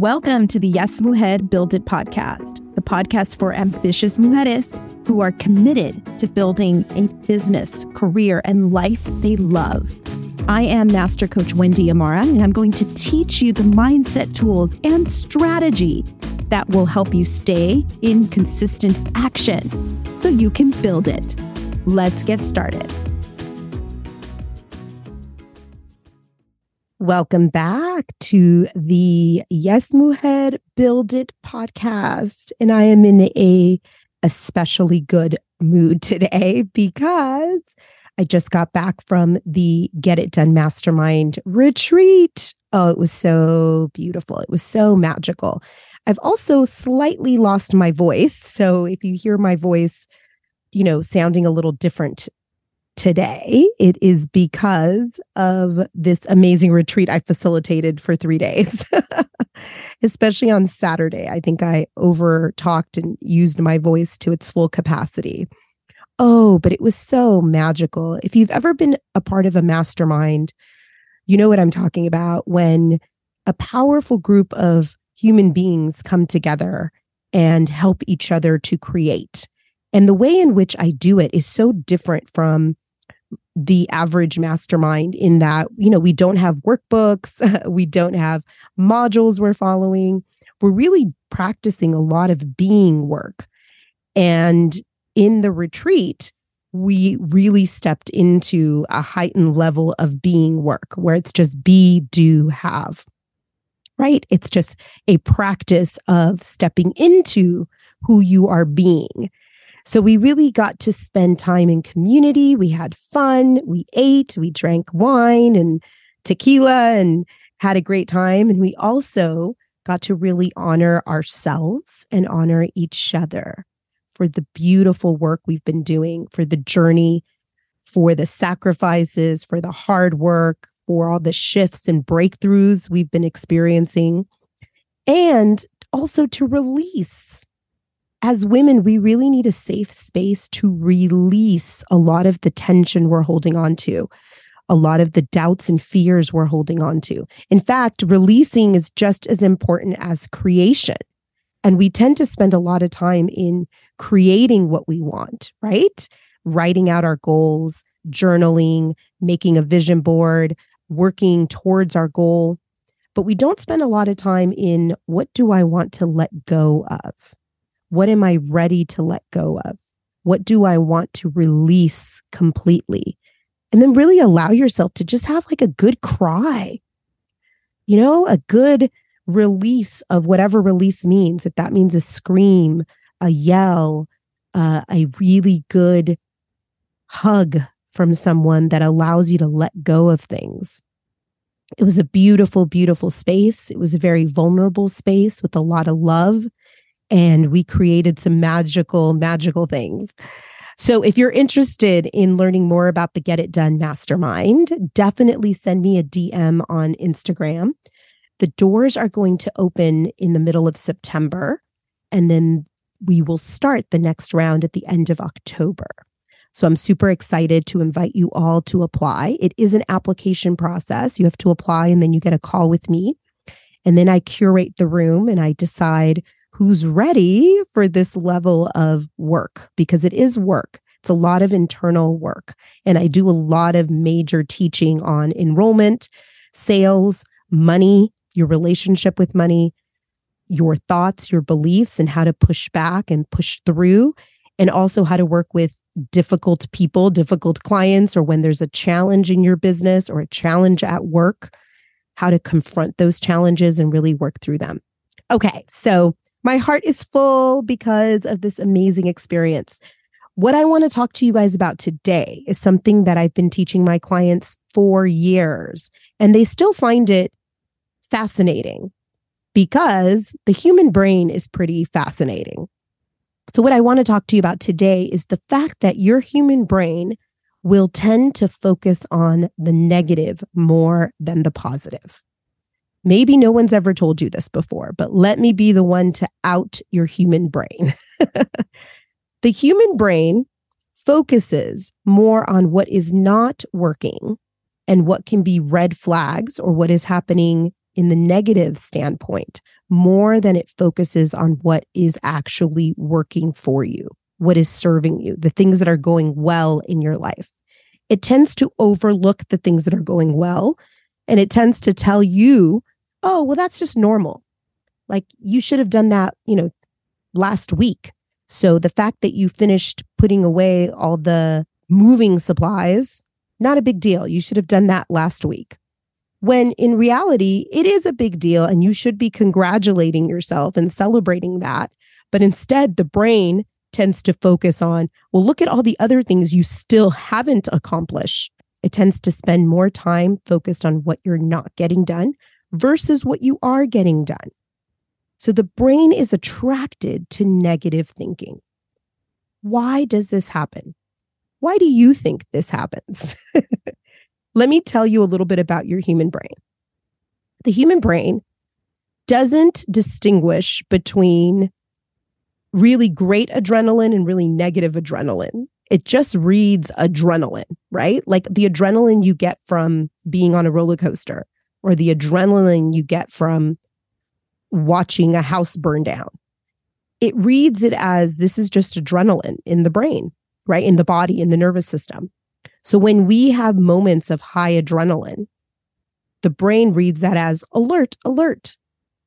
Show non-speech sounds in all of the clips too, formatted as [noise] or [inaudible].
Welcome to the Yes Mujer Build It podcast, the podcast for ambitious mujeres who are committed to building a business, career, and life they love. I am Master Coach Wendy Amara, and I'm going to teach you the mindset tools and strategy that will help you stay in consistent action so you can build it. Let's get started. Welcome back to the Yes Mujer Build It podcast. And I am in a especially good mood today [laughs] because I just got back from the Get It Done Mastermind retreat. Oh, it was so beautiful. It was so magical. I've also slightly lost my voice. So if you hear my voice, you know, sounding a little different today, it is because of this amazing retreat I facilitated for three days, [laughs] especially on Saturday. I think I over talked and used my voice to its full capacity. Oh, but it was so magical. If you've ever been a part of a mastermind, you know what I'm talking about when a powerful group of human beings come together and help each other to create. And the way in which I do it is so different from the average mastermind in that, you know, we don't have workbooks, [laughs] we don't have modules we're following. We're really practicing a lot of being work. And in the retreat, we really stepped into a heightened level of being work where it's just be, do, have right? It's just a practice of stepping into who you are being. So we really got to spend time in community. We had fun. We ate, we drank wine and tequila and had a great time. And we also got to really honor ourselves and honor each other for the beautiful work we've been doing, for the journey, for the sacrifices, for the hard work, for all the shifts and breakthroughs we've been experiencing, and also to release. As women, we really need a safe space to release a lot of the tension we're holding on to, a lot of the doubts and fears we're holding on to. In fact, releasing is just as important as creation. And we tend to spend a lot of time in creating what we want, right? Writing out our goals, journaling, making a vision board, working towards our goal, but we don't spend a lot of time in what do I want to let go of? What am I ready to let go of? What do I want to release completely? And then really allow yourself to just have like a good cry, you know, a good release of whatever release means. If that means a scream, a yell, uh, a really good hug from someone that allows you to let go of things. It was a beautiful, beautiful space. It was a very vulnerable space with a lot of love. And we created some magical, magical things. So if you're interested in learning more about the Get It Done Mastermind, definitely send me a DM on Instagram. The doors are going to open in the middle of September, and then we will start the next round at the end of October. So I'm super excited to invite you all to apply. It is an application process. You have to apply and then you get a call with me. And then I curate the room and I decide who's ready for this level of work because it is work. It's a lot of internal work. And I do a lot of major teaching on enrollment, sales, money, your relationship with money, your thoughts, your beliefs, and how to push back and push through, and also how to work with difficult people, difficult clients, or when there's a challenge in your business or a challenge at work, how to confront those challenges and really work through them. Okay, so my heart is full because of this amazing experience. What I want to talk to you guys about today is something that I've been teaching my clients for years, and they still find it fascinating because the human brain is pretty fascinating. So, what I want to talk to you about today is the fact that your human brain will tend to focus on the negative more than the positive. Maybe no one's ever told you this before, but let me be the one to out your human brain. [laughs] the human brain focuses more on what is not working and what can be red flags or what is happening in the negative standpoint more than it focuses on what is actually working for you, what is serving you, the things that are going well in your life. It tends to overlook the things that are going well and it tends to tell you, oh, well, that's just normal. Like you should have done that, you know, last week. So the fact that you finished putting away all the moving supplies, not a big deal. You should have done that last week. When in reality, it is a big deal and you should be congratulating yourself and celebrating that. But instead, the brain tends to focus on, well, look at all the other things you still haven't accomplished. It tends to spend more time focused on what you're not getting done versus what you are getting done. So the brain is attracted to negative thinking. Why does this happen? Why do you think this happens? [laughs] Let me tell you a little bit about your human brain. The human brain doesn't distinguish between really great adrenaline and really negative adrenaline. It just reads adrenaline, right? Like the adrenaline you get from being on a roller coaster or the adrenaline you get from watching a house burn down. It reads it as this is just adrenaline in the brain, right? In the body, in the nervous system. So when we have moments of high adrenaline, the brain reads that as alert, alert.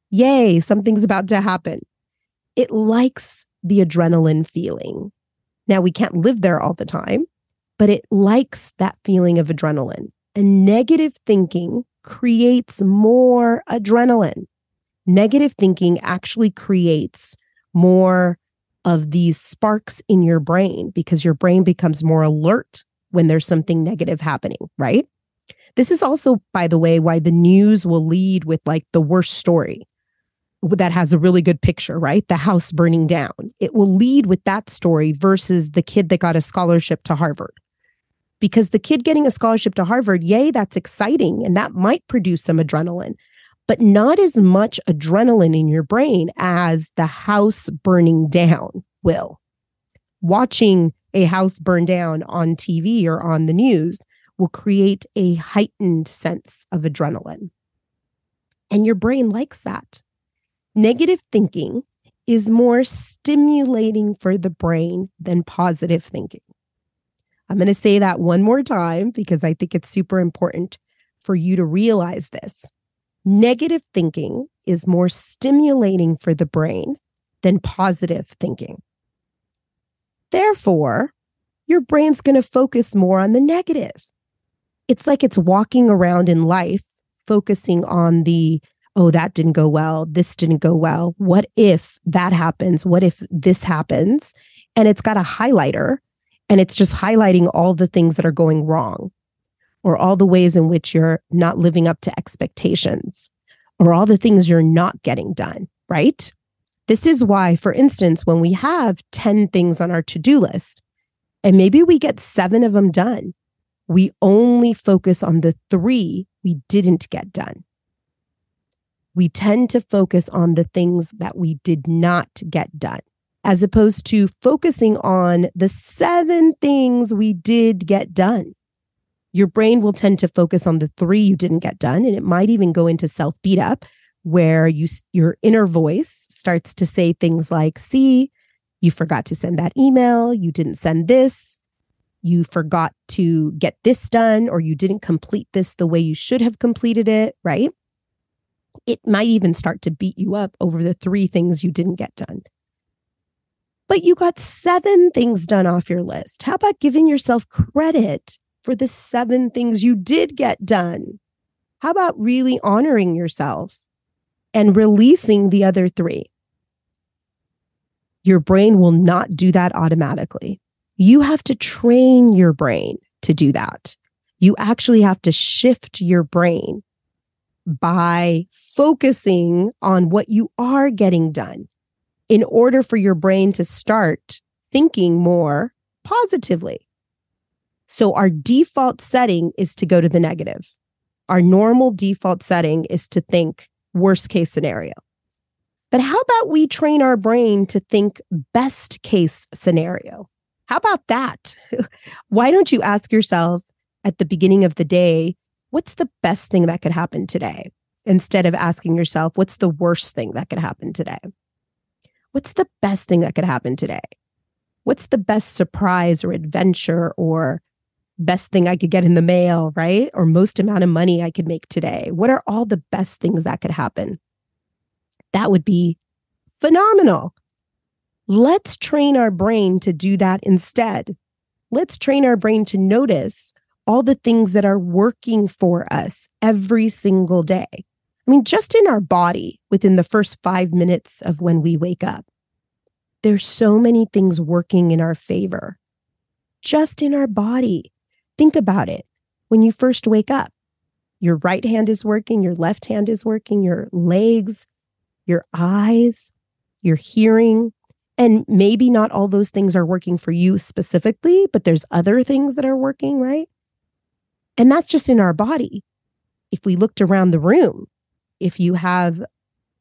Yay, something's about to happen. It likes the adrenaline feeling. Now, we can't live there all the time, but it likes that feeling of adrenaline. And negative thinking creates more adrenaline. Negative thinking actually creates more of these sparks in your brain because your brain becomes more alert when there's something negative happening, right? This is also, by the way, why the news will lead with like the worst story that has a really good picture, right? The house burning down. It will lead with that story versus the kid that got a scholarship to Harvard. Because the kid getting a scholarship to Harvard, yay, that's exciting and that might produce some adrenaline, but not as much adrenaline in your brain as the house burning down will. Watching a house burn down on TV or on the news will create a heightened sense of adrenaline. And your brain likes that. Negative thinking is more stimulating for the brain than positive thinking. I'm going to say that one more time because I think it's super important for you to realize this. Negative thinking is more stimulating for the brain than positive thinking. Therefore, your brain's going to focus more on the negative. It's like it's walking around in life focusing on the, oh, that didn't go well. This didn't go well. What if that happens? What if this happens? And it's got a highlighter and it's just highlighting all the things that are going wrong or all the ways in which you're not living up to expectations or all the things you're not getting done, right? This is why, for instance, when we have 10 things on our to do list and maybe we get seven of them done, we only focus on the three we didn't get done. We tend to focus on the things that we did not get done, as opposed to focusing on the seven things we did get done. Your brain will tend to focus on the three you didn't get done, and it might even go into self beat up where you your inner voice starts to say things like, "See, you forgot to send that email, you didn't send this, you forgot to get this done or you didn't complete this the way you should have completed it," right? It might even start to beat you up over the three things you didn't get done. But you got seven things done off your list. How about giving yourself credit for the seven things you did get done? How about really honoring yourself and releasing the other three. Your brain will not do that automatically. You have to train your brain to do that. You actually have to shift your brain by focusing on what you are getting done in order for your brain to start thinking more positively. So, our default setting is to go to the negative. Our normal default setting is to think worst case scenario. But how about we train our brain to think best case scenario? How about that? [laughs] Why don't you ask yourself at the beginning of the day, what's the best thing that could happen today? instead of asking yourself, what's the worst thing that could happen today? What's the best thing that could happen today? What's the best surprise or adventure or best thing I could get in the mail, right? Or most amount of money I could make today? What are all the best things that could happen? That would be phenomenal. Let's train our brain to do that instead. Let's train our brain to notice all the things that are working for us every single day. I mean, just in our body within the first five minutes of when we wake up, there's so many things working in our favor. Just in our body. Think about it. When you first wake up, your right hand is working, your left hand is working, your legs, your eyes, your hearing. And maybe not all those things are working for you specifically, but there's other things that are working, right? And that's just in our body. If we looked around the room, if you have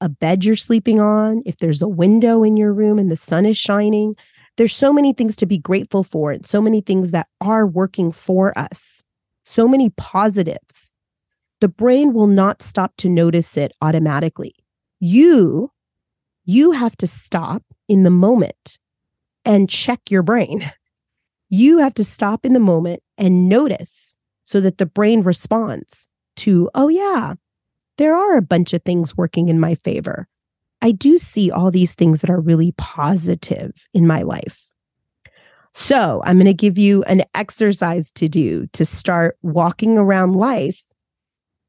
a bed you're sleeping on, if there's a window in your room and the sun is shining, there's so many things to be grateful for and so many things that are working for us, so many positives. The brain will not stop to notice it automatically. You, you have to stop in the moment and check your brain. [laughs] You have to stop in the moment and notice so that the brain responds to, oh, yeah, there are a bunch of things working in my favor. I do see all these things that are really positive in my life. So I'm going to give you an exercise to do to start walking around life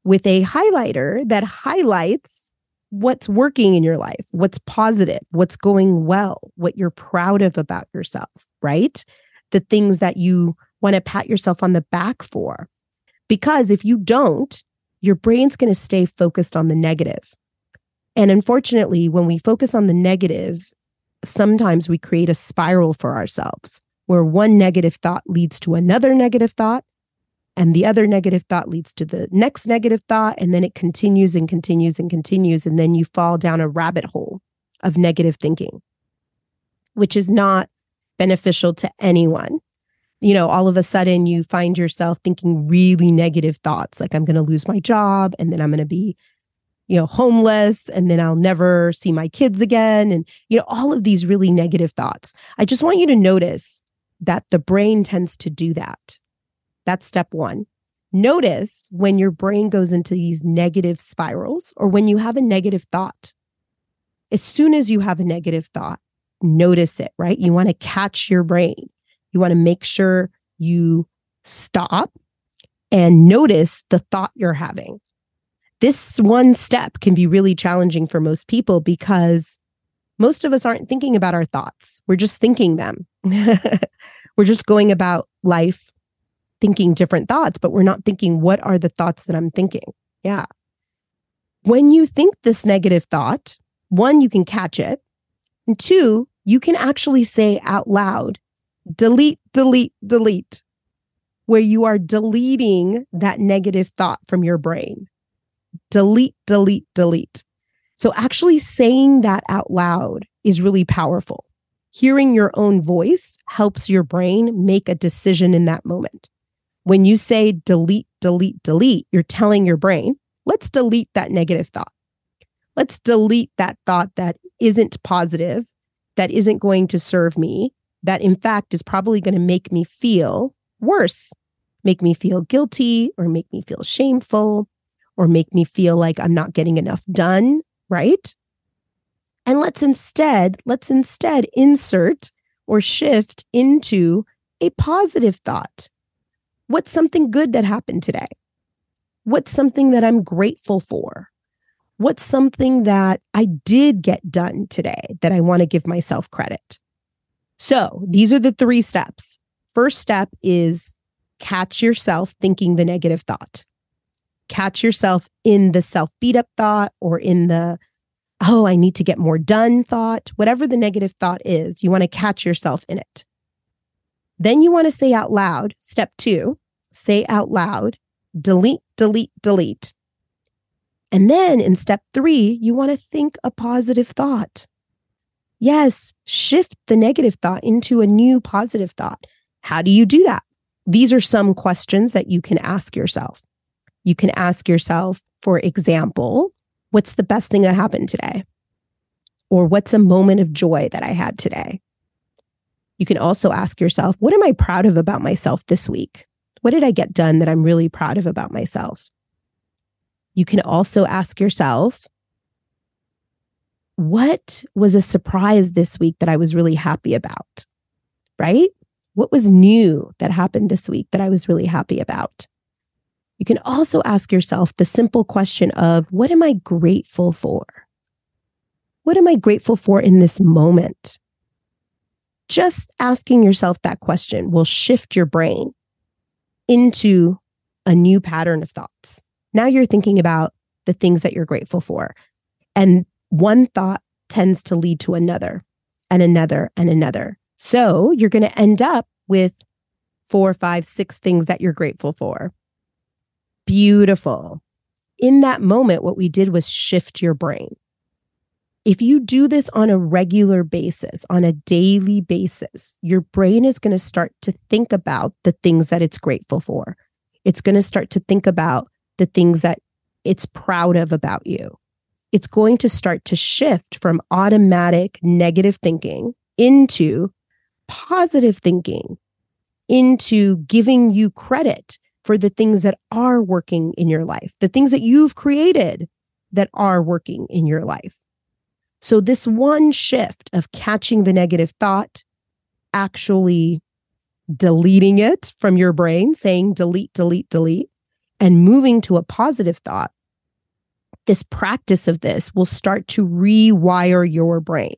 with a highlighter that highlights what's working in your life, what's positive, what's going well, what you're proud of about yourself, right? The things that you want to pat yourself on the back for. Because if you don't, your brain's going to stay focused on the negative. And unfortunately, when we focus on the negative, sometimes we create a spiral for ourselves where one negative thought leads to another negative thought, and the other negative thought leads to the next negative thought. And then it continues and continues and continues. And then you fall down a rabbit hole of negative thinking, which is not beneficial to anyone you know, all of a sudden you find yourself thinking really negative thoughts like, I'm going to lose my job and then I'm going to be, you know, homeless and then I'll never see my kids again. And, you know, all of these really negative thoughts. I just want you to notice that the brain tends to do that. That's step one. Notice when your brain goes into these negative spirals or when you have a negative thought. As soon as you have a negative thought, notice it, right? You want to catch your brain. You want to make sure you stop and notice the thought you're having. This one step can be really challenging for most people because most of us aren't thinking about our thoughts. We're just thinking them. [laughs] we're just going about life thinking different thoughts, but we're not thinking, what are the thoughts that I'm thinking? Yeah. When you think this negative thought, one, you can catch it. And two, you can actually say out loud, delete, delete, delete, where you are deleting that negative thought from your brain. Delete, delete, delete. So actually saying that out loud is really powerful. Hearing your own voice helps your brain make a decision in that moment. When you say delete, delete, delete, you're telling your brain, let's delete that negative thought. Let's delete that thought that isn't positive, that isn't going to serve me, that in fact is probably going to make me feel worse, make me feel guilty or make me feel shameful or make me feel like I'm not getting enough done, right? And let's instead, let's instead insert or shift into a positive thought. What's something good that happened today? What's something that I'm grateful for? What's something that I did get done today that I want to give myself credit? So these are the three steps. First step is catch yourself thinking the negative thought. Catch yourself in the self beat up thought or in the, oh, I need to get more done thought, whatever the negative thought is, you want to catch yourself in it. Then you want to say out loud, step two, say out loud, delete, delete, delete. And then in step three, you want to think a positive thought. Yes, shift the negative thought into a new positive thought. How do you do that? These are some questions that you can ask yourself. You can ask yourself, For example, what's the best thing that happened today? Or what's a moment of joy that I had today? You can also ask yourself, what am I proud of about myself this week? What did I get done that I'm really proud of about myself? You can also ask yourself, what was a surprise this week that I was really happy about? Right? What was new that happened this week that I was really happy about? You can also ask yourself the simple question of what am I grateful for? What am I grateful for in this moment? Just asking yourself that question will shift your brain into a new pattern of thoughts. Now you're thinking about the things that you're grateful for. And one thought tends to lead to another and another and another. So you're going to end up with four, five, six things that you're grateful for. Beautiful. In that moment, what we did was shift your brain. If you do this on a regular basis, on a daily basis, your brain is going to start to think about the things that it's grateful for. It's going to start to think about the things that it's proud of about you. It's going to start to shift from automatic negative thinking into positive thinking, into giving you credit for the things that are working in your life, the things that you've created that are working in your life. So, this one shift of catching the negative thought, actually deleting it from your brain, saying delete, delete, delete, and moving to a positive thought, this practice of this will start to rewire your brain.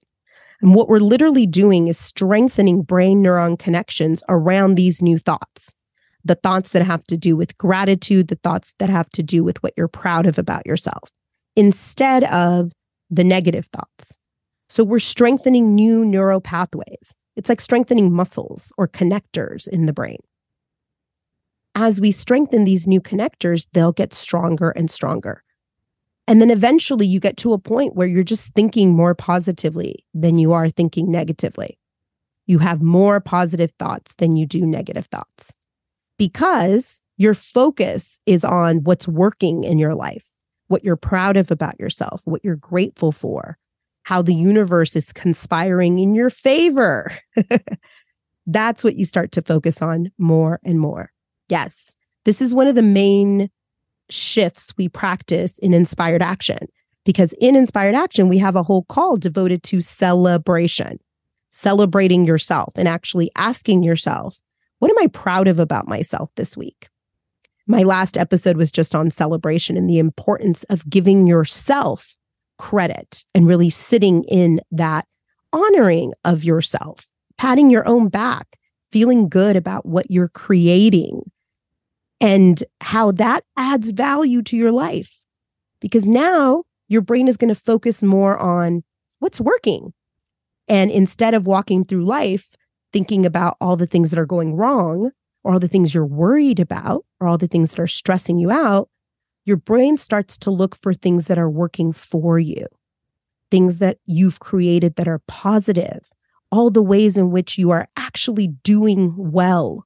And what we're literally doing is strengthening brain neuron connections around these new thoughts. The thoughts that have to do with gratitude, the thoughts that have to do with what you're proud of about yourself, instead of the negative thoughts. So we're strengthening new neural pathways. It's like strengthening muscles or connectors in the brain. As we strengthen these new connectors, they'll get stronger and stronger. And then eventually you get to a point where you're just thinking more positively than you are thinking negatively. You have more positive thoughts than you do negative thoughts because your focus is on what's working in your life what you're proud of about yourself, what you're grateful for, how the universe is conspiring in your favor. [laughs] That's what you start to focus on more and more. Yes, this is one of the main shifts we practice in inspired action because in inspired action, we have a whole call devoted to celebration, celebrating yourself and actually asking yourself, what am I proud of about myself this week? My last episode was just on celebration and the importance of giving yourself credit and really sitting in that honoring of yourself, patting your own back, feeling good about what you're creating and how that adds value to your life. Because now your brain is going to focus more on what's working. And instead of walking through life thinking about all the things that are going wrong, or all the things you're worried about or all the things that are stressing you out, your brain starts to look for things that are working for you, things that you've created that are positive, all the ways in which you are actually doing well,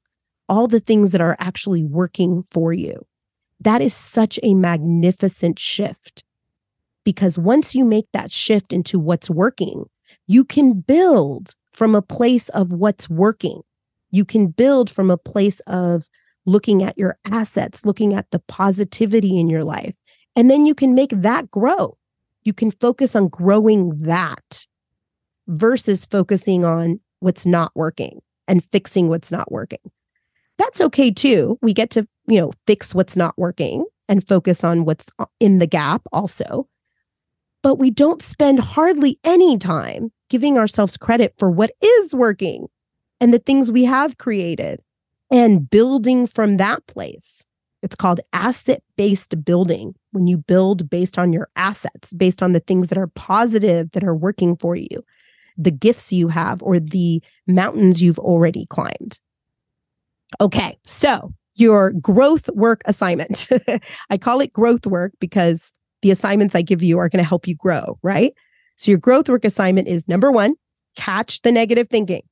all the things that are actually working for you. That is such a magnificent shift because once you make that shift into what's working, you can build from a place of what's working you can build from a place of looking at your assets, looking at the positivity in your life, and then you can make that grow. You can focus on growing that versus focusing on what's not working and fixing what's not working. That's okay too. We get to, you know, fix what's not working and focus on what's uh, in the gap also. But we don't spend hardly any time giving ourselves credit for what is working and the things we have created and building from that place. It's called asset based building. When you build based on your assets, based on the things that are positive that are working for you, the gifts you have, or the mountains you've already climbed. Okay, so your growth work assignment. [laughs] I call it growth work because the assignments I give you are going to help you grow, right? So your growth work assignment is number one, catch the negative thinking.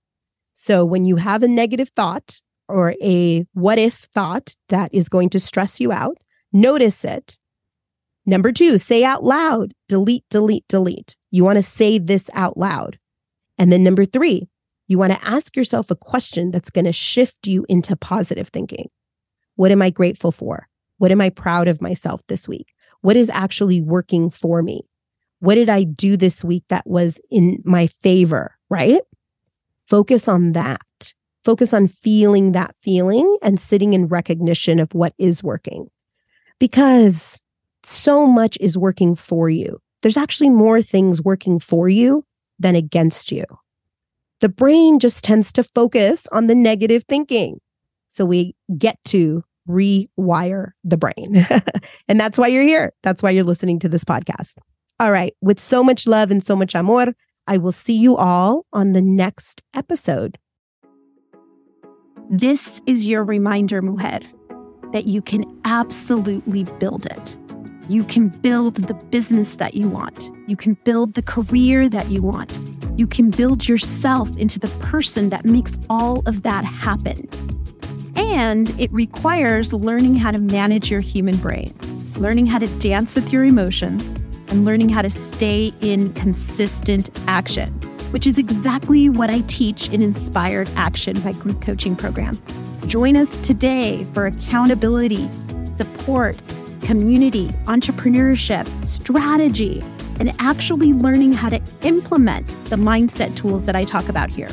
So when you have a negative thought or a what if thought that is going to stress you out, notice it. Number two, say out loud, delete, delete, delete. You want to say this out loud. And then number three, you want to ask yourself a question that's going to shift you into positive thinking. What am I grateful for? What am I proud of myself this week? What is actually working for me? What did I do this week that was in my favor? Right? Focus on that. Focus on feeling that feeling and sitting in recognition of what is working. Because so much is working for you. There's actually more things working for you than against you. The brain just tends to focus on the negative thinking. So we get to rewire the brain. [laughs] and that's why you're here. That's why you're listening to this podcast. All right. With so much love and so much amor, I will see you all on the next episode. This is your reminder, mujer, that you can absolutely build it. You can build the business that you want. You can build the career that you want. You can build yourself into the person that makes all of that happen. And it requires learning how to manage your human brain, learning how to dance with your emotions, and learning how to stay in consistent action, which is exactly what I teach in Inspired Action, my group coaching program. Join us today for accountability, support, community, entrepreneurship, strategy, and actually learning how to implement the mindset tools that I talk about here.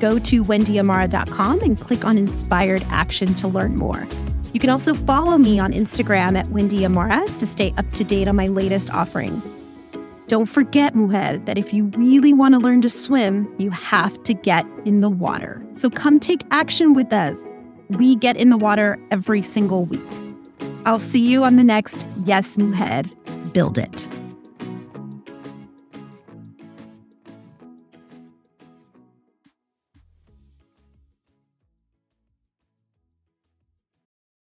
Go to wendyamara.com and click on Inspired Action to learn more. You can also follow me on Instagram at Wendy Amara to stay up to date on my latest offerings. Don't forget, mujer, that if you really want to learn to swim, you have to get in the water. So come take action with us. We get in the water every single week. I'll see you on the next Yes Mujer. Build it.